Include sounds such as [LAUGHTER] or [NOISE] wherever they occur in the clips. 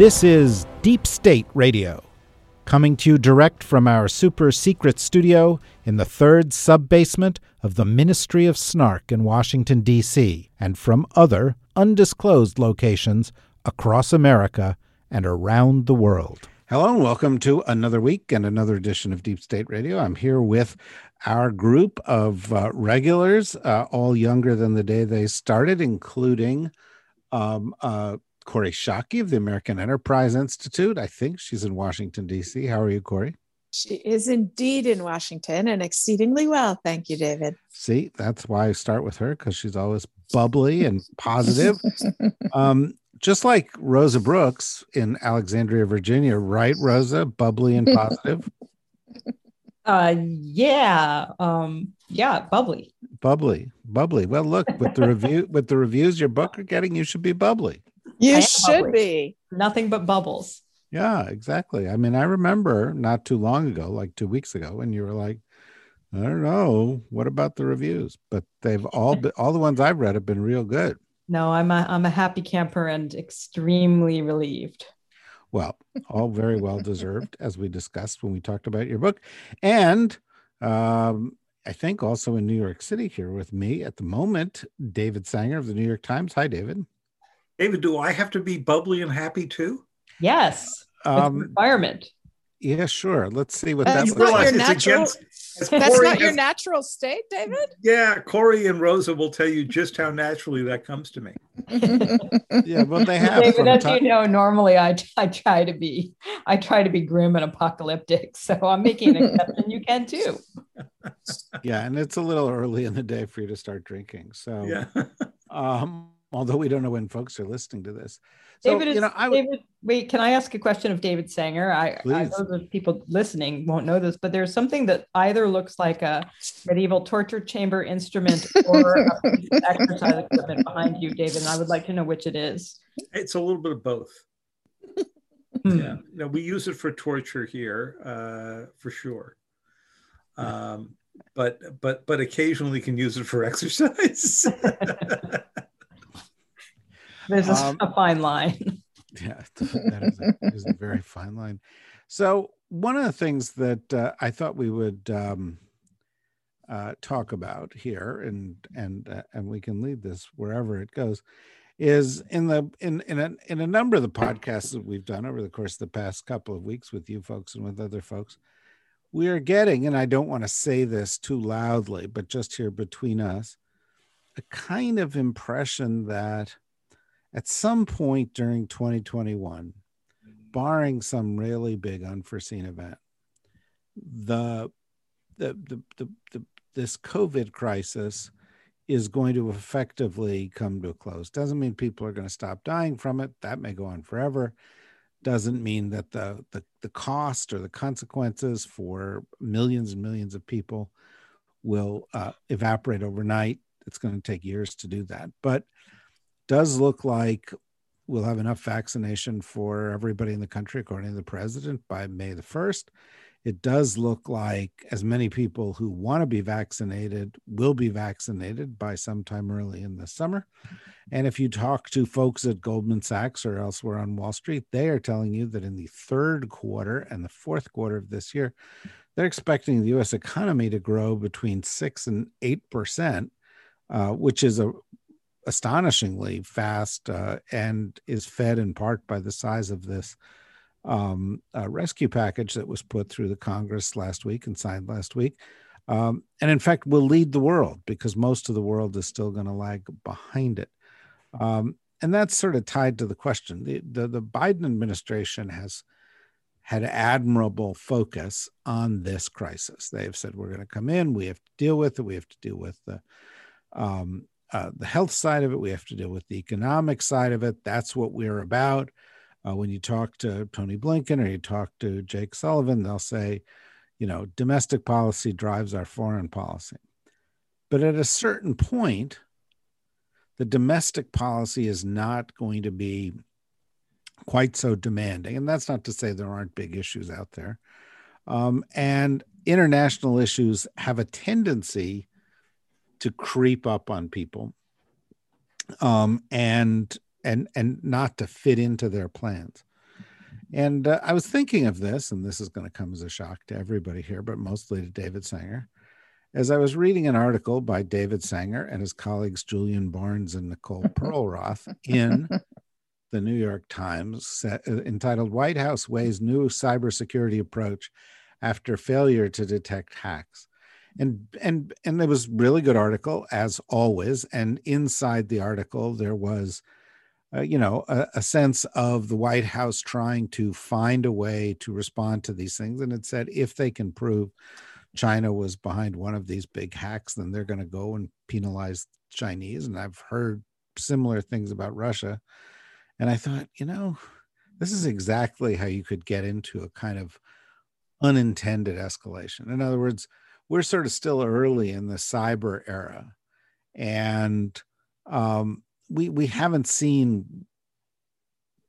This is Deep State Radio, coming to you direct from our super secret studio in the third sub basement of the Ministry of Snark in Washington, D.C., and from other undisclosed locations across America and around the world. Hello, and welcome to another week and another edition of Deep State Radio. I'm here with our group of uh, regulars, uh, all younger than the day they started, including um, uh, Kori Schake of the American Enterprise Institute. I think she's in Washington, D.C. How are you, Kori? She is indeed in Washington and exceedingly well. Thank you, David. See, that's why I start with her because she's always bubbly and positive. [LAUGHS] um, just like Rosa Brooks in Alexandria, Virginia, right, Rosa? Bubbly and positive. [LAUGHS] Uh, yeah, um, yeah, bubbly, bubbly, bubbly. Well, look with the review with the reviews your book are getting, you should be bubbly. You should bubbly. be nothing but bubbles. Yeah, exactly. I mean, I remember not too long ago, like two weeks ago, when you were like, I don't know, what about the reviews? But they've all been, all the ones I've read have been real good. No, I'm a I'm a happy camper and extremely relieved. Well, all very well deserved, as we discussed when we talked about your book, and um, I think also in New York City here with me at the moment, David Sanger of the New York Times. Hi, David. David, do I have to be bubbly and happy too? Yes. Um, requirement. Yeah, sure. Let's see what that's that looks like. Natural, that's not has, your natural state, David? Yeah, Kori and Rosa will tell you just how naturally that comes to me. [LAUGHS] yeah, well, they have. David, as you know, normally I, I try to be I try to be grim and apocalyptic. So I'm making an exception. You can too. Yeah, and it's a little early in the day for you to start drinking. So yeah. [LAUGHS] um although we don't know when folks are listening to this. So, David, is, you know, I w- David, wait, can I ask a question of David Sanger? I, I know the people listening won't know this, but there's something that either looks like a medieval torture chamber instrument or [LAUGHS] exercise equipment behind you, David. And I would like to know which it is. It's a little bit of both. [LAUGHS] Hmm. yeah, no, we use it for torture here, uh, for sure. Um, but but but occasionally can use it for [LAUGHS] exercise. There's a, um, [LAUGHS] a fine line. Yeah, [LAUGHS] that is a, is a very fine line. So one of the things that uh, I thought we would um, uh, talk about here, and and uh, and we can lead this wherever it goes, is in the in in a in a number of the podcasts that we've done over the course of the past couple of weeks with you folks and with other folks, we are getting, and I don't want to say this too loudly, but just here between us, a kind of impression that at some point during 2021, barring some really big unforeseen event, the the, the, the, the this COVID crisis is going to effectively come to a close. Doesn't mean people are going to stop dying from it. That may go on forever. Doesn't mean that the, the, the cost or the consequences for millions and millions of people will uh, evaporate overnight. It's going to take years to do that. But does look like we'll have enough vaccination for everybody in the country, according to the president, by May the 1st. It does look like as many people who want to be vaccinated will be vaccinated by sometime early in the summer. And if you talk to folks at Goldman Sachs or elsewhere on Wall Street, they are telling you that in the third quarter and the fourth quarter of this year, they're expecting the US economy to grow between 6 and 8%. Uh, which is a astonishingly fast uh, and is fed in part by the size of this um, uh, rescue package that was put through the Congress last week and signed last week. Um, and in fact, will lead the world because most of the world is still going to lag behind it. Um, and that's sort of tied to the question. The, the, the Biden administration has had admirable focus on this crisis. They have said, we're going to come in, we have to deal with it, we have to deal with the um, uh, the health side of it. We have to deal with the economic side of it. That's what we're about. Uh, when you talk to Tony Blinken or you talk to Jake Sullivan, they'll say, you know, domestic policy drives our foreign policy. But at a certain point, the domestic policy is not going to be quite so demanding. And that's not to say there aren't big issues out there. Um, and international issues have a tendency to creep up on people um, and and and not to fit into their plans. And uh, I was thinking of this, and this is going to come as a shock to everybody here, but mostly to David Sanger. As I was reading an article by David Sanger and his colleagues Julian Barnes and Nicole [LAUGHS] Perlroth in the New York Times uh, entitled White House Weighs New Cybersecurity Approach After Failure to Detect Hacks. And and and it was really good article as always. And inside the article there was, uh, you know, a, a sense of the White House trying to find a way to respond to these things. And it said if they can prove China was behind one of these big hacks, then they're going to go and penalize Chinese. And I've heard similar things about Russia. And I thought, you know, this is exactly how you could get into a kind of unintended escalation. In other words, we're sort of still early in the cyber era. And um, we we haven't seen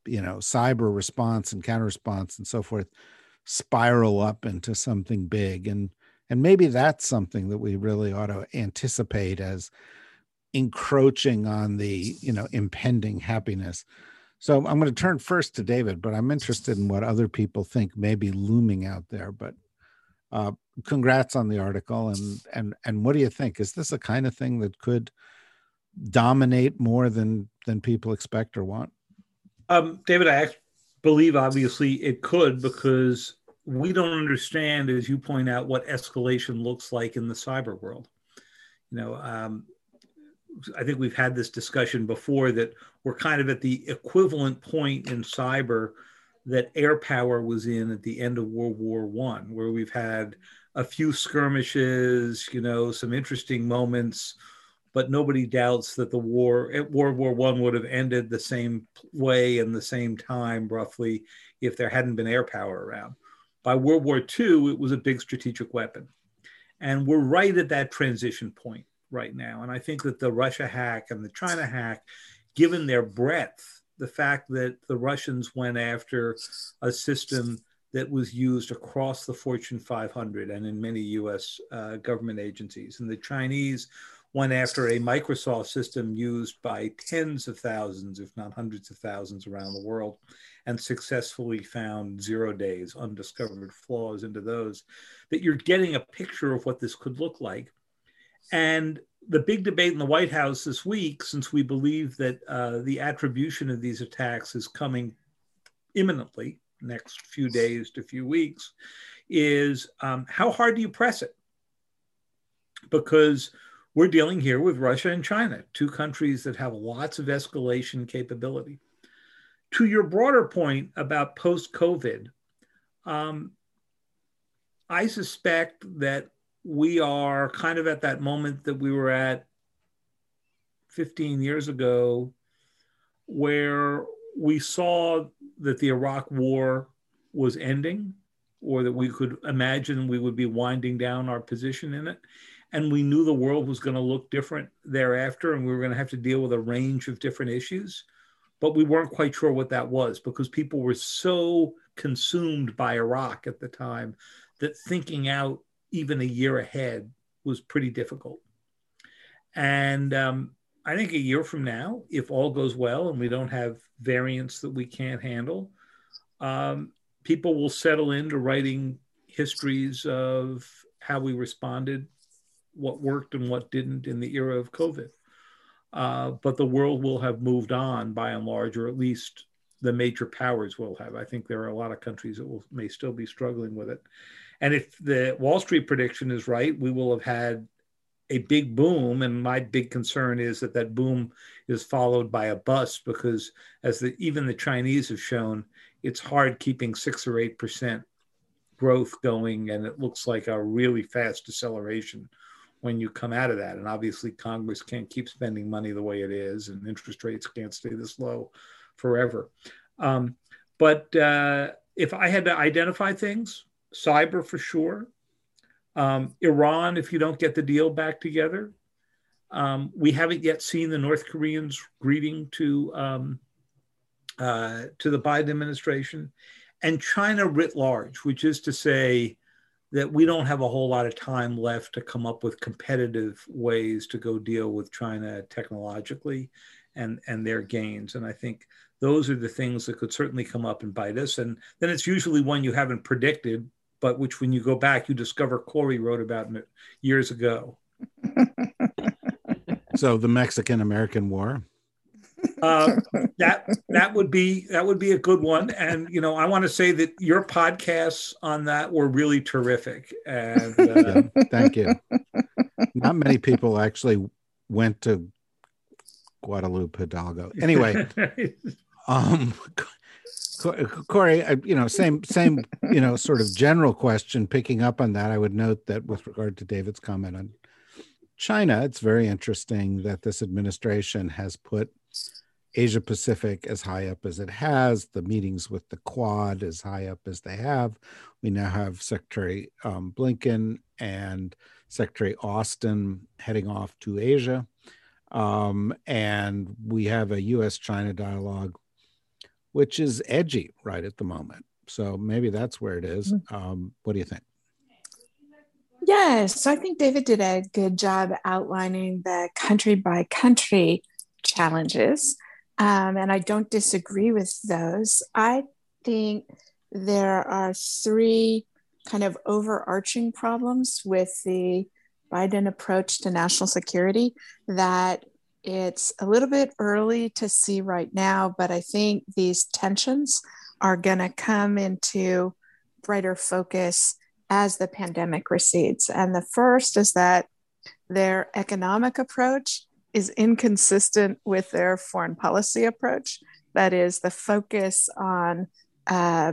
you know cyber response and counter response and so forth spiral up into something big and and maybe that's something that we really ought to anticipate as encroaching on the you know impending happiness so I'm going to turn first to David, but I'm interested in what other people think may be looming out there. But uh, congrats on the article, and and and what do you think? Is this a kind of thing that could dominate more than than people expect or want? Um, David, I believe obviously it could because we don't understand, as you point out, what escalation looks like in the cyber world. You know, um, I think we've had this discussion before that we're kind of at the equivalent point in cyber that air power was in at the end of World War One, where we've had a few skirmishes, you know, some interesting moments, but nobody doubts that the war eh, World War One would have ended the same way and the same time, roughly, if there hadn't been air power around. By World War II, it was a big strategic weapon. And we're right at that transition point right now. And I think that the Russia hack and the China hack, given their breadth, the fact that the Russians went after a system that was used across the Fortune 500 and in many US uh, government agencies, and the Chinese went after a Microsoft system used by tens of thousands, if not hundreds of thousands around the world, and successfully found zero days, undiscovered flaws into those, that you're getting a picture of what this could look like. And the big debate in the White House this week, since we believe that uh, the attribution of these attacks is coming imminently, next few days to few weeks, is um, how hard do you press it? Because we're dealing here with Russia and China, two countries that have lots of escalation capability. To your broader point about post COVID, um, I suspect that we are kind of at that moment that we were at 15 years ago, where we saw that the Iraq war was ending, or that we could imagine we would be winding down our position in it. And we knew the world was going to look different thereafter, and we were going to have to deal with a range of different issues. But we weren't quite sure what that was because people were so consumed by Iraq at the time that thinking out even a year ahead was pretty difficult. And um, I think a year from now, if all goes well and we don't have variants that we can't handle, um, people will settle into writing histories of how we responded, what worked and what didn't in the era of COVID. Uh, but the world will have moved on by and large, or at least the major powers will have. I think there are a lot of countries that will may still be struggling with it. And if the Wall Street prediction is right, we will have had a big boom. And my big concern is that that boom is followed by a bust because, as the, even the Chinese have shown, it's hard keeping six or eight percent growth going, and it looks like a really fast deceleration when you come out of that. And obviously, Congress can't keep spending money the way it is, and interest rates can't stay this low forever. Um, but uh, if I had to identify things, cyber for sure. Um, Iran, if you don't get the deal back together, um, we haven't yet seen the North Koreans greeting to um, uh, to the Biden administration, and China writ large, which is to say that we don't have a whole lot of time left to come up with competitive ways to go deal with China technologically and and their gains. And I think those are the things that could certainly come up and bite us. And then it's usually one you haven't predicted, but which when you go back, you discover Kori wrote about years ago. [LAUGHS] so the Mexican American War. Uh, that that would be that would be a good one, and you know I want to say that your podcasts on that were really terrific. And uh, yeah, thank you. Not many people actually went to Guadalupe Hidalgo. Anyway, [LAUGHS] um, Kori, you know, same, same, you know, sort of general question. Picking up on that, I would note that with regard to David's comment on China, it's very interesting that this administration has put Asia Pacific as high up as it has, the meetings with the Quad as high up as they have. We now have Secretary um, Blinken and Secretary Austin heading off to Asia. Um, and we have a US China dialogue, which is edgy right at the moment. So maybe that's where it is. Mm-hmm. Um, what do you think? Yes, I think David did a good job outlining the country by country challenges. Um, and I don't disagree with those. I think there are three kind of overarching problems with the Biden approach to national security that it's a little bit early to see right now, but I think these tensions are going to come into brighter focus as the pandemic recedes. And the first is that their economic approach is inconsistent with their foreign policy approach. That is the focus on uh,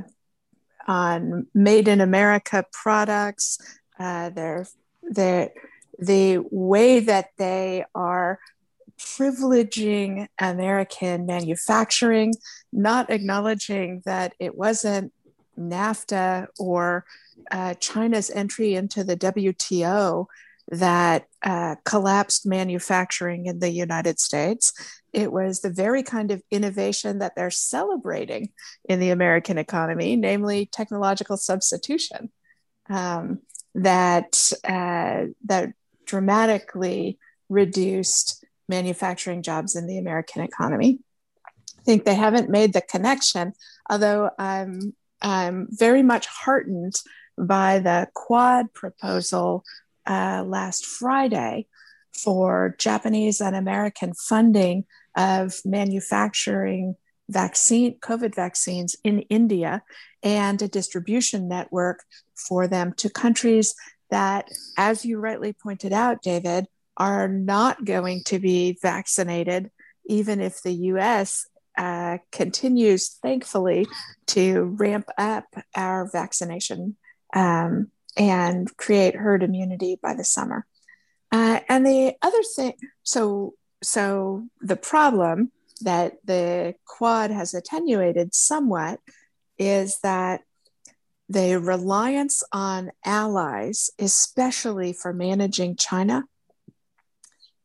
on made in America products, uh, their their the way that they are privileging American manufacturing, not acknowledging that it wasn't NAFTA or uh, China's entry into the WTO that uh, collapsed manufacturing in the United States. It was the very kind of innovation that they're celebrating in the American economy, namely technological substitution, um, that uh, that dramatically reduced manufacturing jobs in the American economy. I think they haven't made the connection, although I'm, I'm very much heartened by the Quad proposal uh, last Friday for Japanese and American funding of manufacturing vaccine COVID vaccines in India and a distribution network for them to countries that, as you rightly pointed out, David, are not going to be vaccinated, even if the US uh, continues, thankfully, to ramp up our vaccination um, and create herd immunity by the summer. Uh, and the other thing, so so the problem that the quad has attenuated somewhat is that the reliance on allies, especially for managing China,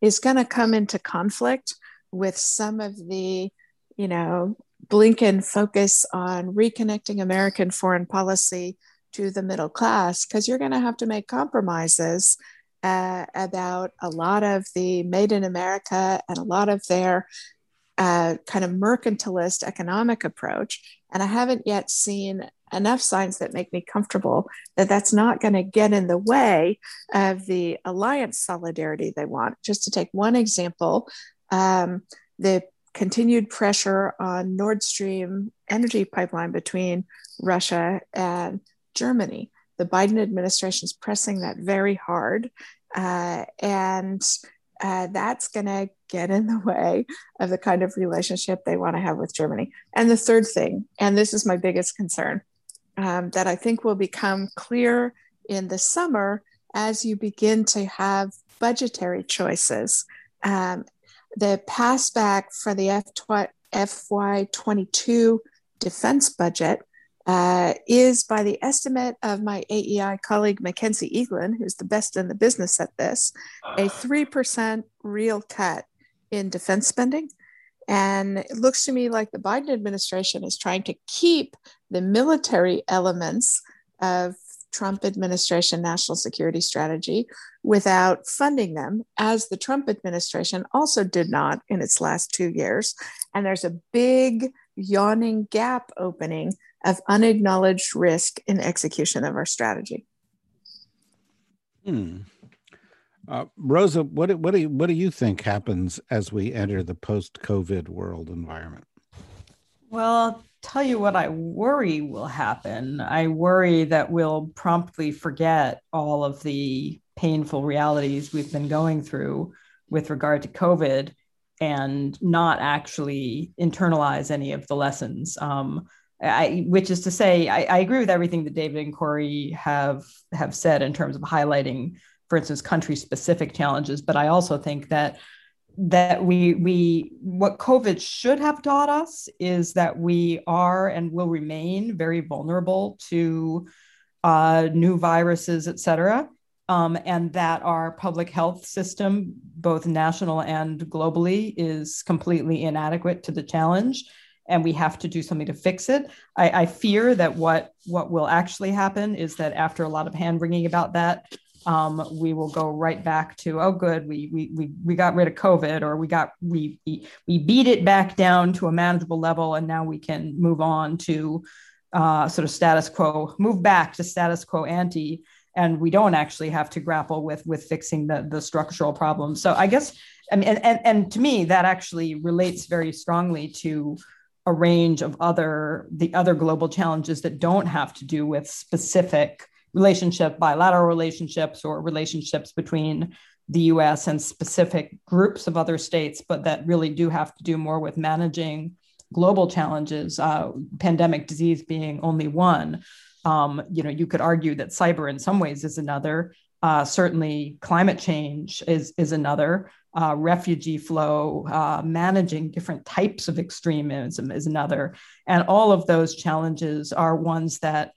is going to come into conflict with some of the, you know, Blinken focus on reconnecting American foreign policy to the middle class, because you're going to have to make compromises uh, about a lot of the made in America and a lot of their uh, kind of mercantilist economic approach. And I haven't yet seen enough signs that make me comfortable that that's not going to get in the way of the alliance solidarity they want. Just to take one example, um, the continued pressure on Nord Stream energy pipeline between Russia and Germany. The Biden administration is pressing that very hard. Uh, and uh, that's going to get in the way of the kind of relationship they want to have with Germany. And the third thing, and this is my biggest concern, um, that I think will become clear in the summer as you begin to have budgetary choices. Um, the passback for the FY22 defense budget uh, is, by the estimate of my AEI colleague Mackenzie Eaglen, who's the best in the business at this, a 3% real cut in defense spending. And it looks to me like the Biden administration is trying to keep the military elements of Trump administration national security strategy without funding them, as the Trump administration also did not in its last two years. And there's a big yawning gap opening of unacknowledged risk in execution of our strategy. Hmm. Uh, Rosa, what what do you, what do you think happens as we enter the post-COVID world environment? Well, I'll tell you what I worry will happen. I worry that we'll promptly forget all of the painful realities we've been going through with regard to COVID and not actually internalize any of the lessons. Um, I, which is to say, I, I, agree with everything that David and Kori have have said in terms of highlighting, for instance, country specific challenges. But I also think that that we we what COVID should have taught us is that we are and will remain very vulnerable to uh, new viruses, et cetera. Um, and that our public health system, both national and globally, is completely inadequate to the challenge and we have to do something to fix it. I, I, fear that what what will actually happen is that after a lot of hand wringing about that, um, we will go right back to oh good we, we we we got rid of COVID or we got we we beat it back down to a manageable level and now we can move on to uh, sort of status quo, move back to status quo ante. And we don't actually have to grapple with with fixing the, the structural problems. So I guess I mean, and, and, and to me, that actually relates very strongly to a range of other the other global challenges that don't have to do with specific relationship bilateral relationships or relationships between the US and specific groups of other states but that really do have to do more with managing global challenges uh, pandemic disease being only one. Um, you know you could argue that cyber in some ways is another. Uh, certainly climate change is is another. Uh, refugee flow, uh, managing different types of extremism is another. And all of those challenges are ones that,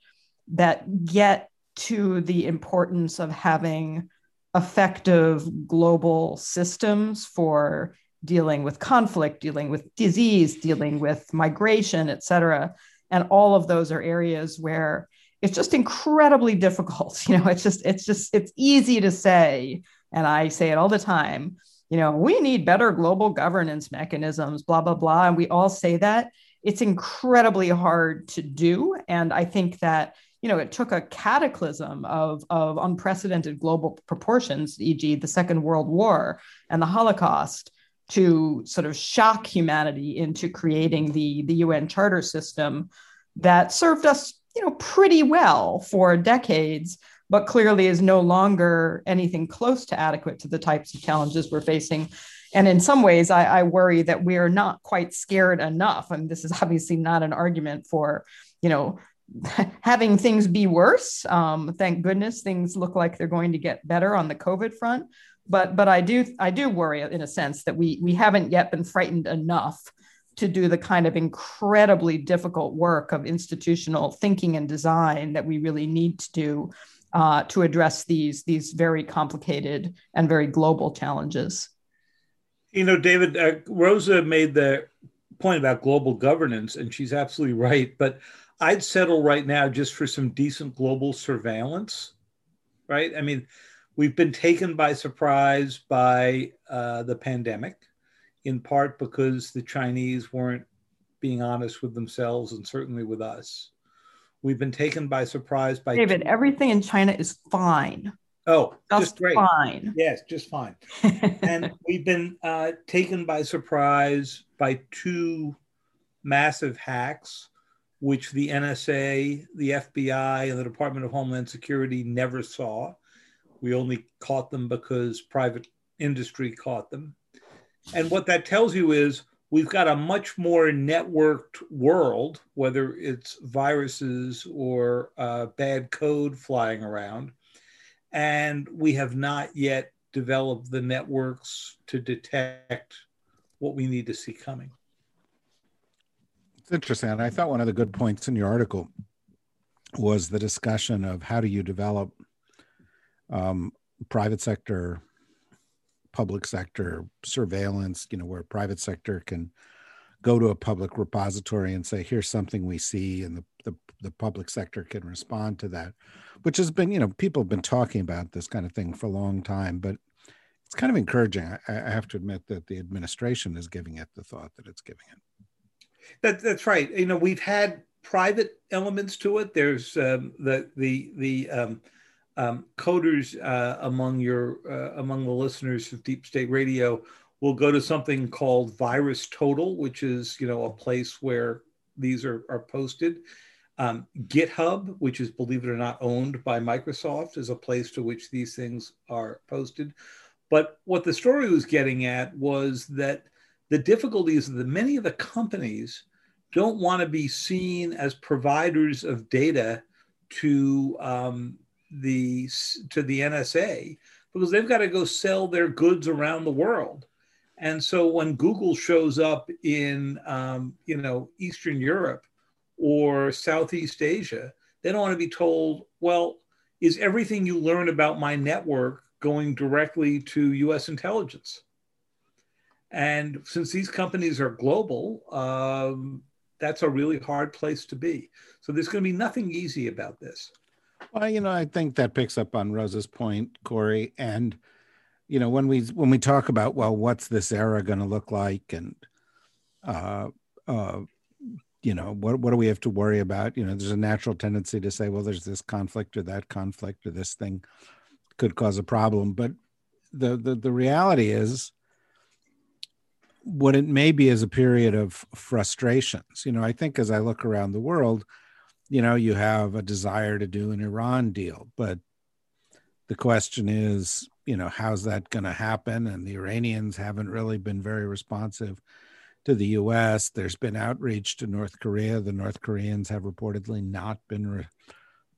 that get to the importance of having effective global systems for dealing with conflict, dealing with disease, dealing with migration, et cetera. And all of those are areas where it's just incredibly difficult. [LAUGHS] You know, it's just, it's just, it's easy to say, and I say it all the time, you know, we need better global governance mechanisms, blah, blah, blah. And we all say that. It's incredibly hard to do. And I think that, you know, it took a cataclysm of, of unprecedented global proportions, e.g., the Second World War and the Holocaust, to sort of shock humanity into creating the, the UN Charter system that served us, you know, pretty well for decades but clearly is no longer anything close to adequate to the types of challenges we're facing. And in some ways, I, I worry that we are not quite scared enough. And this is obviously not an argument for, you know, [LAUGHS] having things be worse. Um, thank goodness things look like they're going to get better on the COVID front. But but I do I do worry in a sense that we we haven't yet been frightened enough to do the kind of incredibly difficult work of institutional thinking and design that we really need to do uh, to address these these very complicated and very global challenges. You know, David, uh, Rosa made the point about global governance, and she's absolutely right. But I'd settle right now just for some decent global surveillance, right? I mean, we've been taken by surprise by uh, the pandemic, in part because the Chinese weren't being honest with themselves and certainly with us. We've been taken by surprise by David. Everything in China is fine. Oh, just, just great. Fine. Yes, just fine. [LAUGHS] and we've been uh, taken by surprise by two massive hacks, which the NSA, the FBI, and the Department of Homeland Security never saw. We only caught them because private industry caught them. And what that tells you is we've got a much more networked world, whether it's viruses or uh, bad code flying around. And we have not yet developed the networks to detect what we need to see coming. It's interesting. And I thought one of the good points in your article was the discussion of how do you develop um, private sector, public sector surveillance, you know, where private sector can go to a public repository and say, here's something we see, and the, the, the public sector can respond to that, which has been, you know, people have been talking about this kind of thing for a long time, but it's kind of encouraging. I, I have to admit that the administration is giving it the thought that it's giving it. That, that's right. You know, we've had private elements to it. There's um, the the the um, um, coders uh, among your uh, among the listeners of Deep State Radio will go to something called Virus Total, which is you know a place where these are are posted. Um, GitHub, which is believe it or not owned by Microsoft, is a place to which these things are posted. But what the story was getting at was that the difficulty is that many of the companies don't want to be seen as providers of data to um, the to the NSA because they've got to go sell their goods around the world. And so when Google shows up in um, you know Eastern Europe or Southeast Asia, they don't want to be told, well, is everything you learn about my network going directly to U.S. intelligence? And since these companies are global, um, that's a really hard place to be. So there's going to be nothing easy about this. Well, you know, I think that picks up on Rosa's point, Kori. And you know, when we when we talk about well, what's this era going to look like, and uh, uh, you know, what what do we have to worry about? You know, there's a natural tendency to say, well, there's this conflict or that conflict or this thing could cause a problem, but the the, the reality is what it may be is a period of frustrations. You know, I think as I look around the world, you know, you have a desire to do an Iran deal, but the question is, you know, how's that going to happen? And the Iranians haven't really been very responsive to the US. There's been outreach to North Korea. The North Koreans have reportedly not been re-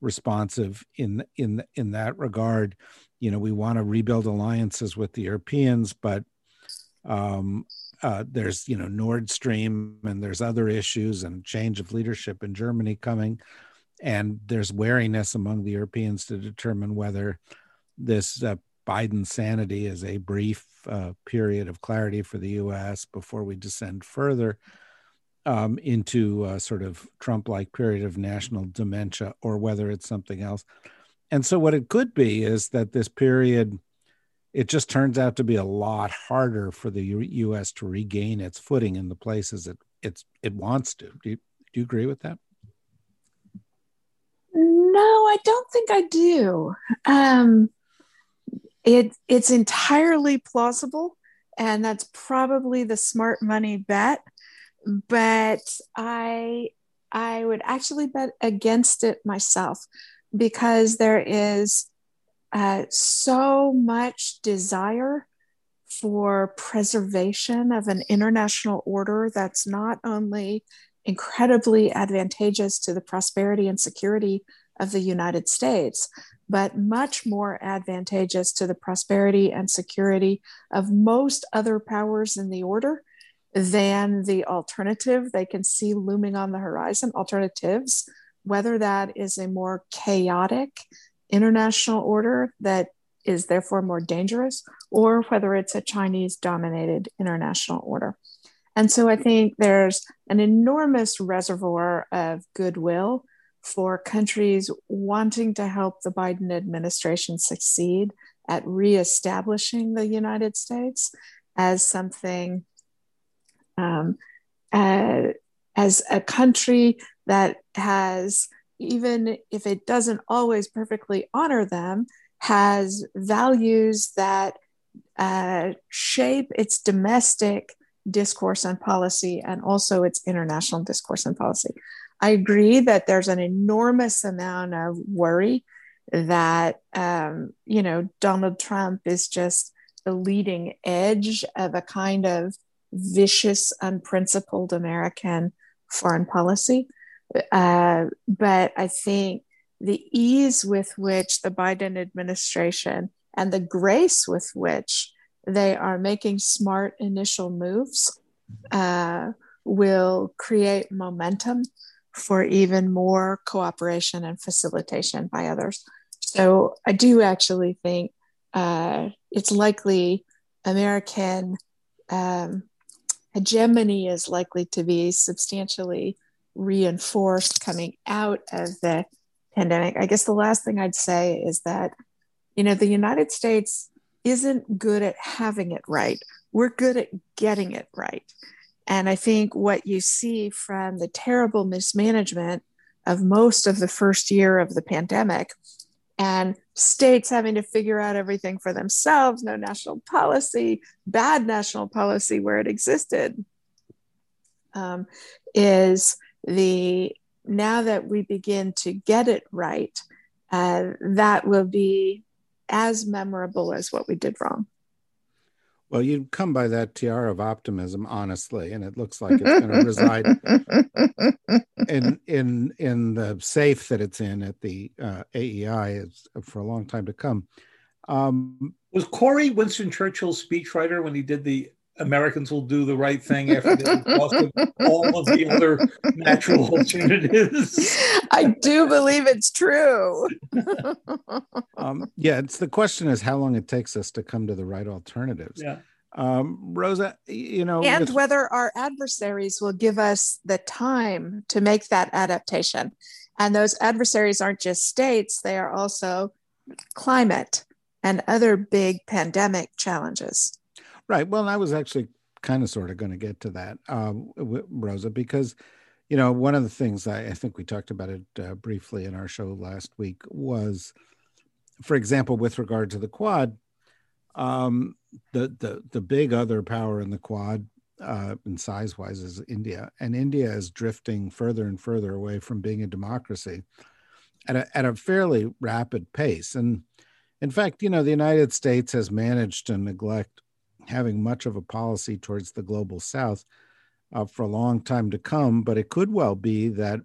responsive in in in that regard. You know, we want to rebuild alliances with the Europeans, but um, uh, there's you know Nord Stream and there's other issues and change of leadership in Germany coming, and there's wariness among the Europeans to determine whether this uh, Biden sanity is a brief uh, period of clarity for the U.S. before we descend further um, into a sort of Trump-like period of national dementia, or whether it's something else. And so, what it could be is that this period it just turns out to be a lot harder for the U.S. to regain its footing in the places it it's it wants to. Do you, do you agree with that? No, I don't think I do. Um, it it's entirely plausible, and that's probably the smart money bet. But I I would actually bet against it myself because there is uh, so much desire for preservation of an international order that's not only incredibly advantageous to the prosperity and security of the United States, but much more advantageous to the prosperity and security of most other powers in the order than the alternative. They can see looming on the horizon, alternatives, whether that is a more chaotic international order that is therefore more dangerous, or whether it's a Chinese dominated international order. And so I think there's an enormous reservoir of goodwill for countries wanting to help the Biden administration succeed at reestablishing the United States as something, um, uh, as a country that has even if it doesn't always perfectly honor them, has values that uh, shape its domestic discourse and policy and also its international discourse and policy. I agree that there's an enormous amount of worry that, um, you know, Donald Trump is just the leading edge of a kind of vicious, unprincipled American foreign policy. Uh, but I think the ease with which the Biden administration and the grace with which they are making smart initial moves uh, will create momentum for even more cooperation and facilitation by others. So I do actually think uh, it's likely American um, hegemony is likely to be substantially reinforced coming out of the pandemic. I guess the last thing I'd say is that, you know, the United States isn't good at having it right. We're good at getting it right. And I think what you see from the terrible mismanagement of most of the first year of the pandemic and states having to figure out everything for themselves, no national policy, bad national policy where it existed, um, is the now that we begin to get it right, uh, that will be as memorable as what we did wrong. Well, you'd come by that tiara of optimism, honestly, and it looks like it's going to reside [LAUGHS] in in in the safe that it's in at the uh, AEI for a long time to come. Um, was Kori Winston Churchill's speechwriter when he did the Americans will do the right thing after they've exhausted all of the other natural alternatives. [LAUGHS] I do believe it's true. [LAUGHS] um, yeah, it's the question is how long it takes us to come to the right alternatives. Yeah. Um, Rosa, you know, and with- whether our adversaries will give us the time to make that adaptation. And those adversaries aren't just states, they are also climate and other big pandemic challenges. Right. Well, I was actually kind of sort of going to get to that, um, Rosa, because, you know, one of the things I, I think we talked about it uh, briefly in our show last week was, for example, with regard to the Quad, um, the the the big other power in the Quad, uh, in size wise, is India, and India is drifting further and further away from being a democracy at a at a fairly rapid pace, and in fact, you know, the United States has managed to neglect having much of a policy towards the global south uh, for a long time to come. But it could well be that,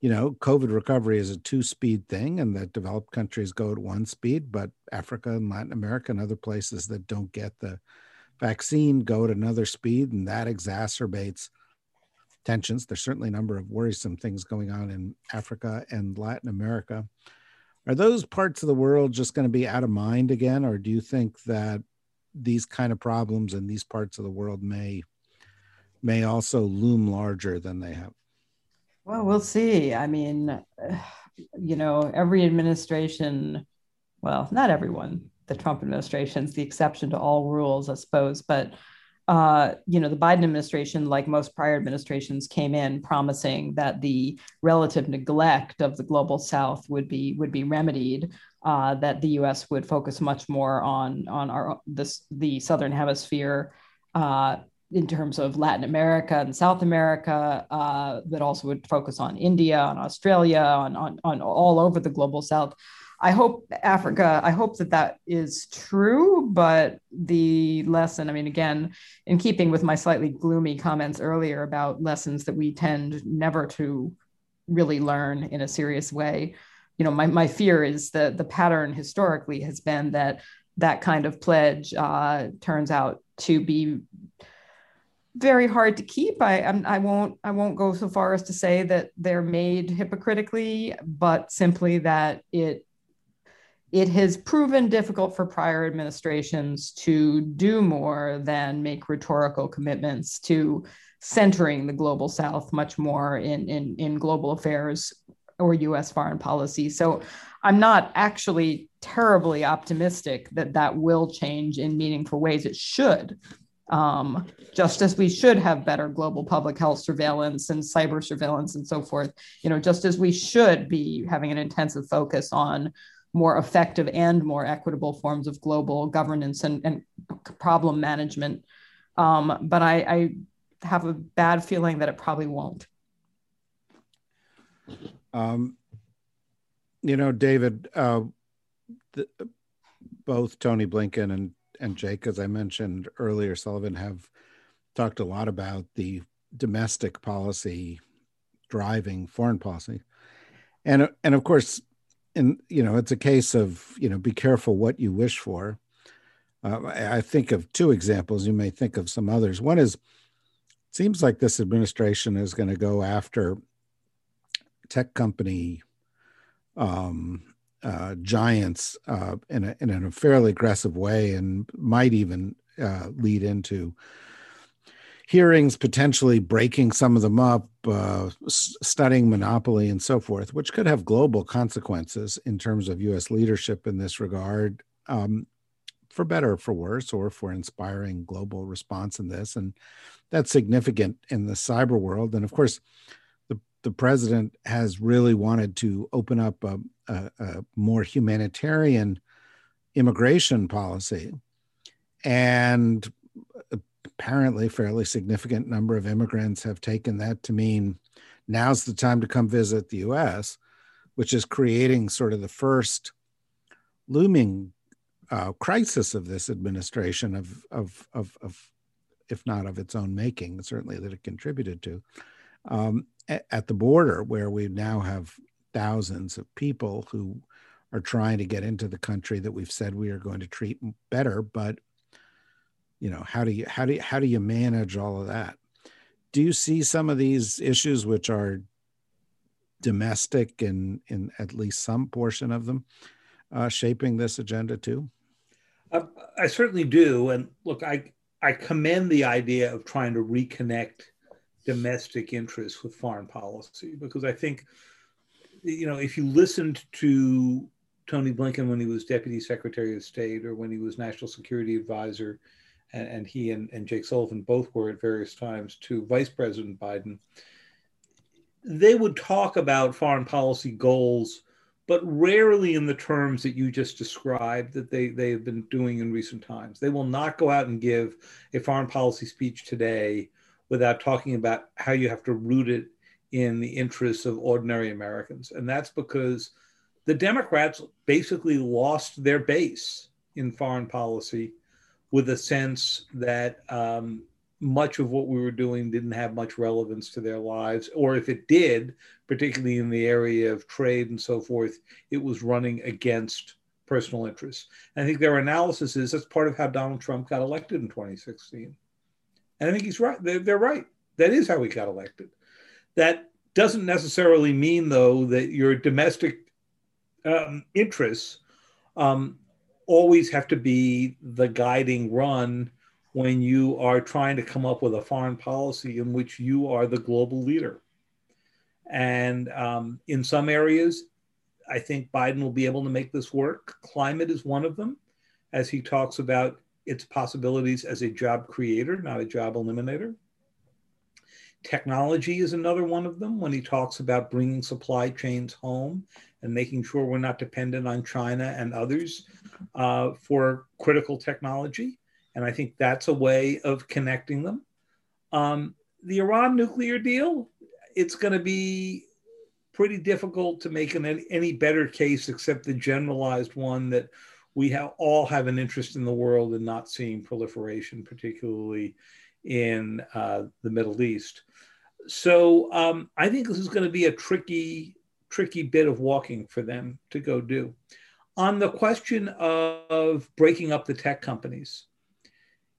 you know, COVID recovery is a two speed thing and that developed countries go at one speed, but Africa and Latin America and other places that don't get the vaccine go at another speed. And that exacerbates tensions. There's certainly a number of worrisome things going on in Africa and Latin America. Are those parts of the world just going to be out of mind again? Or do you think that these kind of problems in these parts of the world may may also loom larger than they have well we'll see i mean [SIGHS] you know every administration well not everyone the trump administration is the exception to all rules i suppose but uh, you know, the Biden administration, like most prior administrations, came in promising that the relative neglect of the global South would be would be remedied. Uh, that the U.S. would focus much more on on our this the Southern Hemisphere. Uh, in terms of Latin America and South America, uh, but also would focus on India, on Australia, on, on, on all over the global South. I hope Africa, I hope that that is true, but the lesson, I mean, again, in keeping with my slightly gloomy comments earlier about lessons that we tend never to really learn in a serious way, you know, my, my fear is that the pattern historically has been that that kind of pledge uh, turns out to be very hard to keep. I I'm, I won't I won't go so far as to say that they're made hypocritically, but simply that it it has proven difficult for prior administrations to do more than make rhetorical commitments to centering the global south much more in, in, in global affairs or US foreign policy. So I'm not actually terribly optimistic that that will change in meaningful ways. It should. Um, just as we should have better global public health surveillance and cyber surveillance and so forth, you know, just as we should be having an intensive focus on more effective and more equitable forms of global governance and, and problem management. Um, but I, I, have a bad feeling that it probably won't. Um, you know, David, uh, the, both Tony Blinken and, and Jake, as I mentioned earlier, Sullivan have talked a lot about the domestic policy driving foreign policy. And, and of course, and you know it's a case of you know be careful what you wish for. Uh, i think of two examples. You may think of some others. One is seems like this administration is going to go after tech company um, uh, giants uh, in, a, in a fairly aggressive way and might even uh, lead into hearings potentially breaking some of them up, uh, studying monopoly and so forth, which could have global consequences in terms of U.S. leadership in this regard, um, for better or for worse, or for inspiring global response in this. And that's significant in the cyber world. And of course, the, president has really wanted to open up a, a, a more humanitarian immigration policy. And apparently fairly significant number of immigrants have taken that to mean now's the time to come visit the US, which is creating sort of the first looming uh, crisis of this administration of, of, of, of, if not of its own making, certainly that it contributed to, um, at, the border, where we now have thousands of people who are trying to get into the country that we've said we are going to treat better, but you know how do you how do you, how do you manage all of that? Do you see some of these issues which are domestic and in at least some portion of them uh, shaping this agenda too? Uh, i certainly do and look i i commend the idea of trying to reconnect domestic interests with foreign policy because i think you know if you listened to tony blinken when he was deputy secretary of state or when he was national security advisor and, and he and, and Jake Sullivan both were at various times to Vice President Biden, they would talk about foreign policy goals, but rarely in the terms that you just described that they, they have been doing in recent times. They will not go out and give a foreign policy speech today without talking about how you have to root it in the interests of ordinary Americans. And that's because the Democrats basically lost their base in foreign policy with a sense that um, much of what we were doing didn't have much relevance to their lives, or if it did, particularly in the area of trade and so forth, it was running against personal interests. And I think their analysis is that's part of how Donald Trump got elected in 2016. And I think he's right. They're, they're right. That is how he got elected. That doesn't necessarily mean, though, that your domestic um, interests um, always have to be the guiding run when you are trying to come up with a foreign policy in which you are the global leader. And um, in some areas, I think Biden will be able to make this work. Climate is one of them, as he talks about its possibilities as a job creator, not a job eliminator. Technology is another one of them when he talks about bringing supply chains home and making sure we're not dependent on China and others uh, for critical technology. And I think that's a way of connecting them. Um, the Iran nuclear deal, it's going to be pretty difficult to make an, any better case except the generalized one that we have, all have an interest in the world and not seeing proliferation, particularly in uh, the Middle East. So um, I think this is going to be a tricky tricky bit of walking for them to go do. On the question of breaking up the tech companies,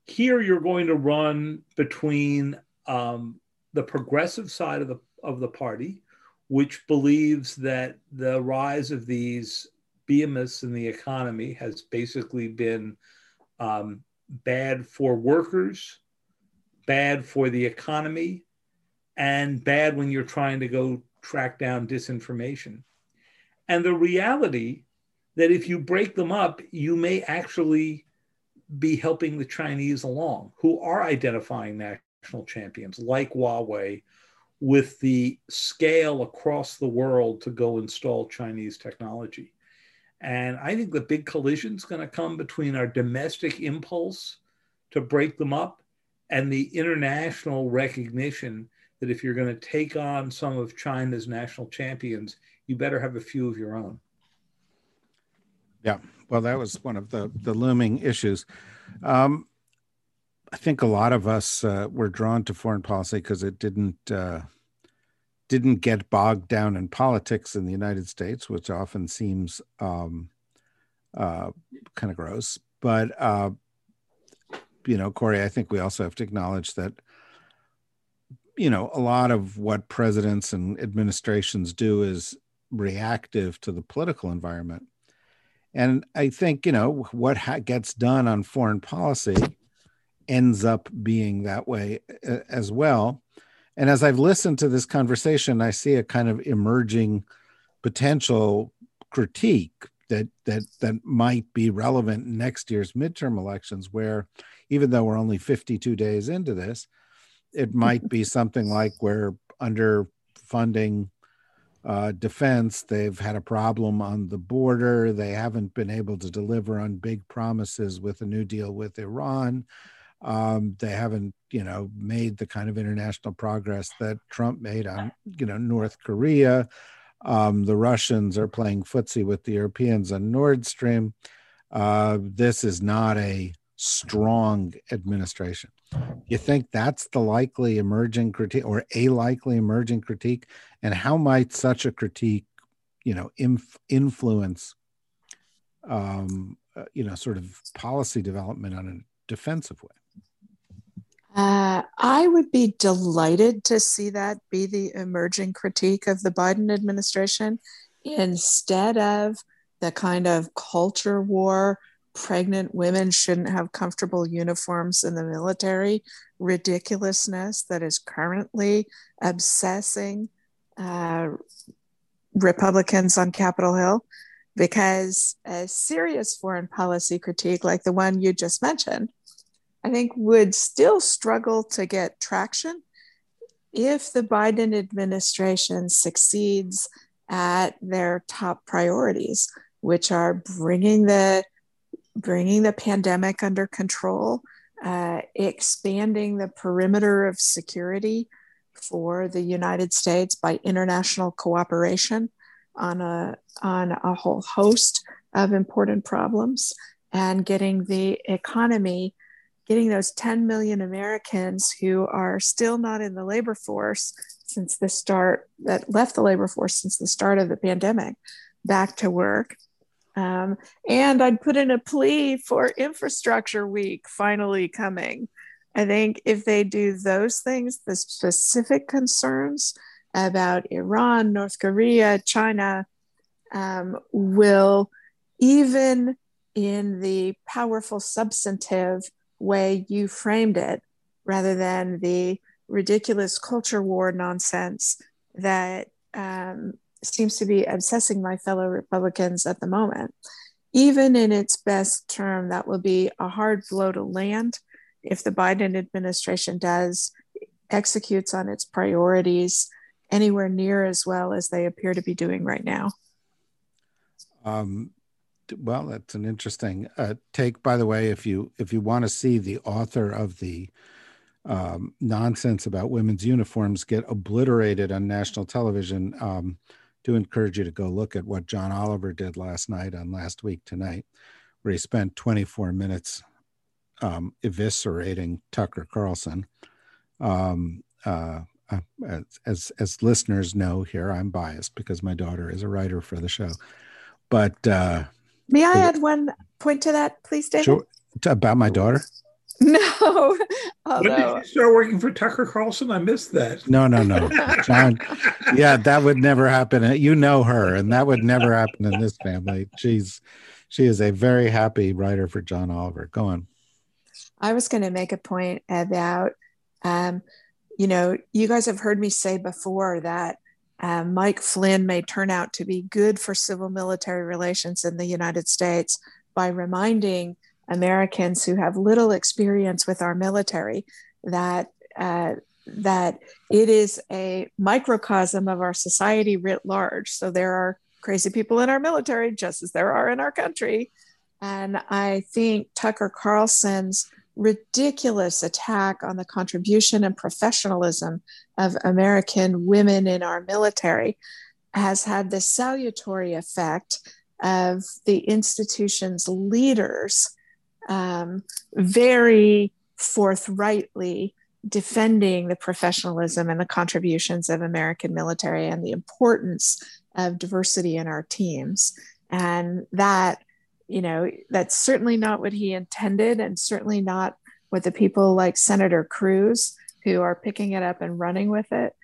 here you're going to run between um, the progressive side of the of the party, which believes that the rise of these behemoths in the economy has basically been um, bad for workers, bad for the economy, and bad when you're trying to go track down disinformation. And the reality that if you break them up, you may actually be helping the Chinese along, who are identifying national champions like Huawei with the scale across the world to go install Chinese technology. And I think the big collision is going to come between our domestic impulse to break them up and the international recognition that if you're going to take on some of China's national champions, you better have a few of your own. Yeah, well, that was one of the the looming issues. Um, I think a lot of us uh, were drawn to foreign policy because it didn't uh, didn't get bogged down in politics in the United States, which often seems um, uh, kind of gross. But uh, you know, Kori, I think we also have to acknowledge that you know, a lot of what presidents and administrations do is reactive to the political environment. And I think, you know, what ha- gets done on foreign policy ends up being that way uh, as well. And as I've listened to this conversation, I see a kind of emerging potential critique that that that might be relevant in next year's midterm elections where even though we're only 52 days into this it might be something like where under funding uh, defense they've had a problem on the border they haven't been able to deliver on big promises with a new deal with iran um, they haven't you know made the kind of international progress that trump made on you know north korea um, the Russians are playing footsie with the Europeans on Nord Stream. Uh, this is not a strong administration. You think that's the likely emerging critique or a likely emerging critique? And how might such a critique, you know, inf- influence, um, uh, you know, sort of policy development on a defensive way? Uh, I would be delighted to see that be the emerging critique of the Biden administration instead of the kind of culture war pregnant women shouldn't have comfortable uniforms in the military ridiculousness that is currently obsessing uh, Republicans on Capitol Hill. Because a serious foreign policy critique, like the one you just mentioned, I think would still struggle to get traction if the Biden administration succeeds at their top priorities, which are bringing the bringing the pandemic under control, uh, expanding the perimeter of security for the United States by international cooperation on a on a whole host of important problems, and getting the economy getting those 10 million Americans who are still not in the labor force since the start, that left the labor force since the start of the pandemic, back to work. Um, and I'd put in a plea for Infrastructure Week finally coming. I think if they do those things, the specific concerns about Iran, North Korea, China um, will, even in the powerful substantive way you framed it rather than the ridiculous culture war nonsense that um, seems to be obsessing my fellow Republicans at the moment. Even in its best term, that will be a hard blow to land if the Biden administration does executes on its priorities anywhere near as well as they appear to be doing right now. Um, well, that's an interesting uh, take. By the way, if you if you want to see the author of the um, nonsense about women's uniforms get obliterated on national television, um, do encourage you to go look at what John Oliver did last night on Last Week Tonight, where he spent 24 minutes um, eviscerating Tucker Carlson. Um, uh, uh, as as listeners know here, I'm biased because my daughter is a writer for the show, but uh, May I add one point to that, please, David? Sure. About my daughter? [LAUGHS] No. Although... When did you start working for Tucker Carlson? I missed that. No, no, no. John, yeah, that would never happen. You know her, and that would never happen in this family. She's she is a very happy writer for John Oliver. Go on. I was going to make a point about, um, you know, you guys have heard me say before that um, Mike Flynn may turn out to be good for civil military relations in the United States by reminding Americans who have little experience with our military that uh, that it is a microcosm of our society writ large. So there are crazy people in our military, just as there are in our country. And I think Tucker Carlson's ridiculous attack on the contribution and professionalism of American women in our military has had the salutary effect of the institution's leaders um, very forthrightly defending the professionalism and the contributions of American military and the importance of diversity in our teams. And that you know, that's certainly not what he intended, and certainly not what the people like Senator Cruz who are picking it up and running with it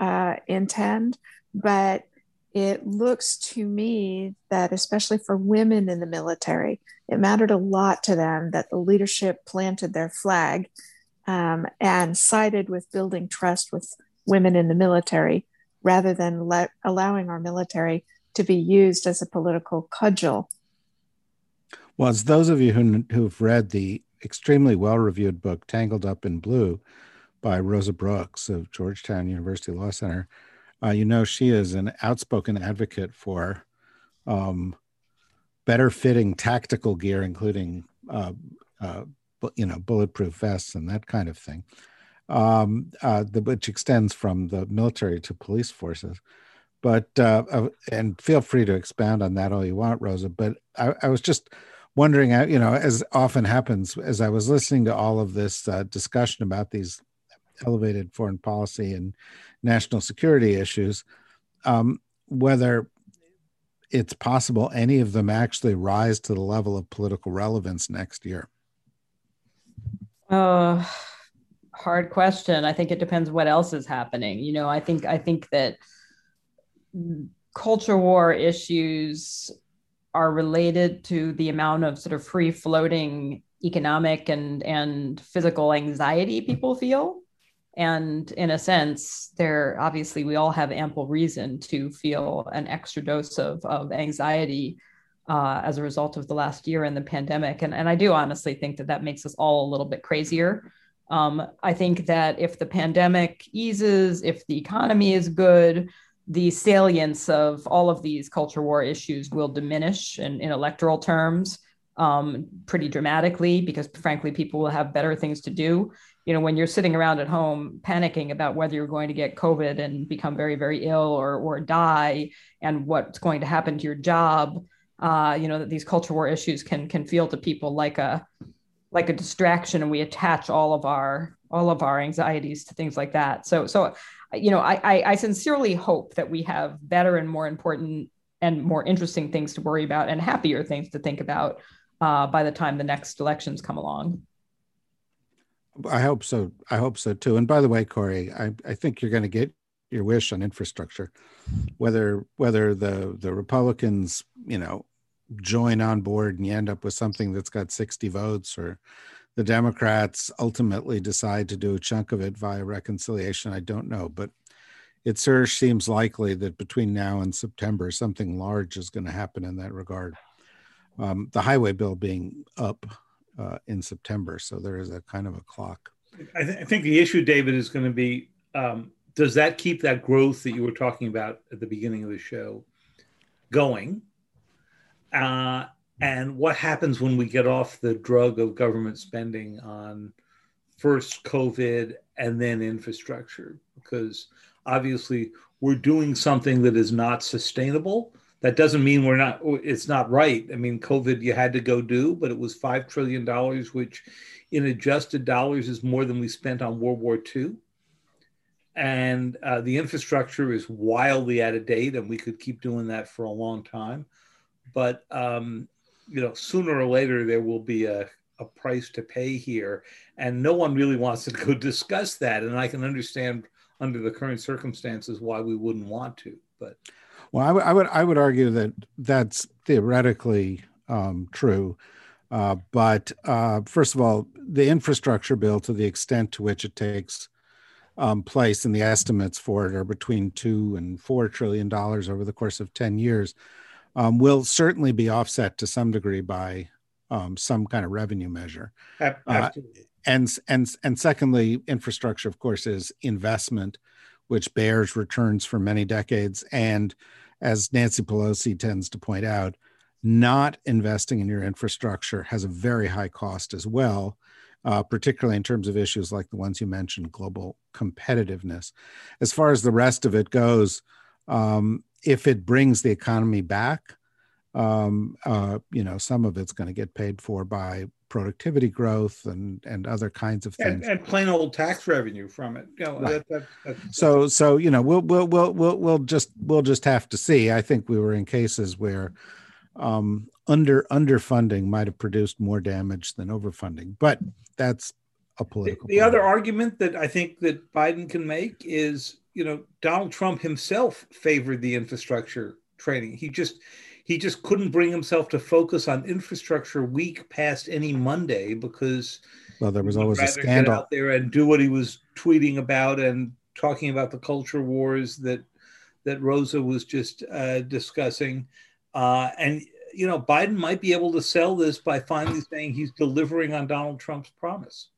uh, intend. But it looks to me that, especially for women in the military, it mattered a lot to them that the leadership planted their flag um, and sided with building trust with women in the military rather than let, allowing our military to be used as a political cudgel. Well, as those of you who, who've read the extremely well reviewed book, Tangled Up in Blue, by Rosa Brooks of Georgetown University Law Center, uh, you know she is an outspoken advocate for um, better fitting tactical gear, including uh, uh, you know bulletproof vests and that kind of thing, um, uh, the, which extends from the military to police forces but uh, uh, and feel free to expound on that all you want, Rosa. But I, I was just wondering, uh, you know, as often happens, as I was listening to all of this uh, discussion about these elevated foreign policy and national security issues, um, whether it's possible any of them actually rise to the level of political relevance next year. Uh, hard question. I think it depends what else is happening. You know, I think I think that culture war issues are related to the amount of sort of free floating economic and and physical anxiety people feel. And in a sense there obviously we all have ample reason to feel an extra dose of, of anxiety uh, as a result of the last year and the pandemic. And, and i do honestly think that that makes us all a little bit crazier. Um, i think that if the pandemic eases if the economy is good the salience of all of these culture war issues will diminish in, in electoral terms um, pretty dramatically because frankly people will have better things to do. You know when you're sitting around at home panicking about whether you're going to get covid and become very very ill or or die and what's going to happen to your job uh, you know that these culture war issues can can feel to people like a like a distraction and we attach all of our all of our anxieties to things like that. So so you know, I, I, sincerely hope that we have better and more important and more interesting things to worry about and happier things to think about uh, by the time the next elections come along. I hope so. I hope so too. And by the way, Kori, I, I think you're going to get your wish on infrastructure, whether whether the the Republicans, you know, join on board and you end up with something that's got 60 votes or the Democrats ultimately decide to do a chunk of it via reconciliation, I don't know. But it sure seems likely that between now and September, something large is going to happen in that regard. Um, the highway bill being up uh, in September, so there is a kind of a clock. I, th- I think the issue, David, is going to be um, does that keep that growth that you were talking about at the beginning of the show going? Uh, and what happens when we get off the drug of government spending on first COVID and then infrastructure? Because obviously we're doing something that is not sustainable. That doesn't mean we're not, it's not right. I mean, COVID you had to go do, but it was $5 trillion, which in adjusted dollars is more than we spent on World War II. And uh, the infrastructure is wildly out of date, and we could keep doing that for a long time. But um, you know, sooner or later there will be a, a price to pay here. And no one really wants to [LAUGHS] go discuss that. And I can understand under the current circumstances why we wouldn't want to. But well, I, w- I would I would argue that that's theoretically um, true. Uh, but uh, first of all, the infrastructure bill, to the extent to which it takes um, place, and the estimates for it are between two and four trillion dollars over the course of ten years um, will certainly be offset to some degree by um, some kind of revenue measure. Uh, and and and secondly, infrastructure, of course, is investment, which bears returns for many decades. And as Nancy Pelosi tends to point out, not investing in your infrastructure has a very high cost as well. Uh, particularly in terms of issues like the ones you mentioned, global competitiveness. As far as the rest of it goes, um, if it brings the economy back, um, uh, you know, some of it's going to get paid for by productivity growth and and other kinds of things, and, and plain old tax revenue from it. You know, right. that, that, that, so so you know, we'll we'll we'll we'll we'll just we'll just have to see. I think we were in cases where um, under underfunding might have produced more damage than overfunding, but that's a political. The, the other argument that I think that Biden can make is, you know, Donald Trump himself favored the infrastructure training. He just he just couldn't bring himself to focus on infrastructure week past any Monday because well, there was always a scandal out there and do what he was tweeting about and talking about the culture wars that that Rosa was just uh, discussing, uh, and you know Biden might be able to sell this by finally saying he's delivering on Donald Trump's promise.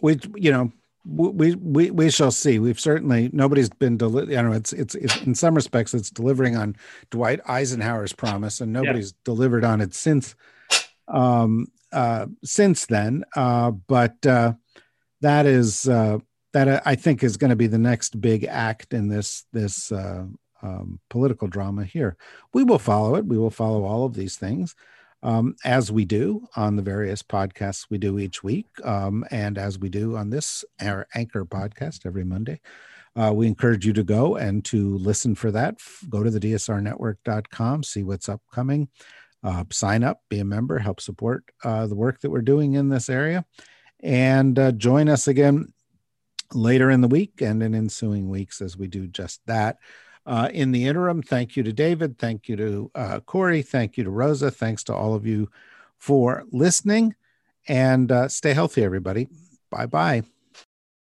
We, you know, we we we shall see. We've certainly nobody's been deli- I don't know. It's, it's it's in some respects it's delivering on Dwight Eisenhower's promise, and nobody's yeah. delivered on it since um uh since then. Uh, but uh, that is uh, that I think is going to be the next big act in this this uh, um, political drama here. We will follow it. We will follow all of these things um, as we do on the various podcasts we do each week, um, and as we do on this our anchor podcast every Monday. Uh, we encourage you to go and to listen for that. Go to the dsrnetwork.com, see what's upcoming, uh, sign up, be a member, help support uh, the work that we're doing in this area, and uh, join us again later in the week and in ensuing weeks as we do just that. Uh, in the interim, thank you to David. Thank you to uh, Kori. Thank you to Rosa. Thanks to all of you for listening and uh, stay healthy, everybody. Bye bye.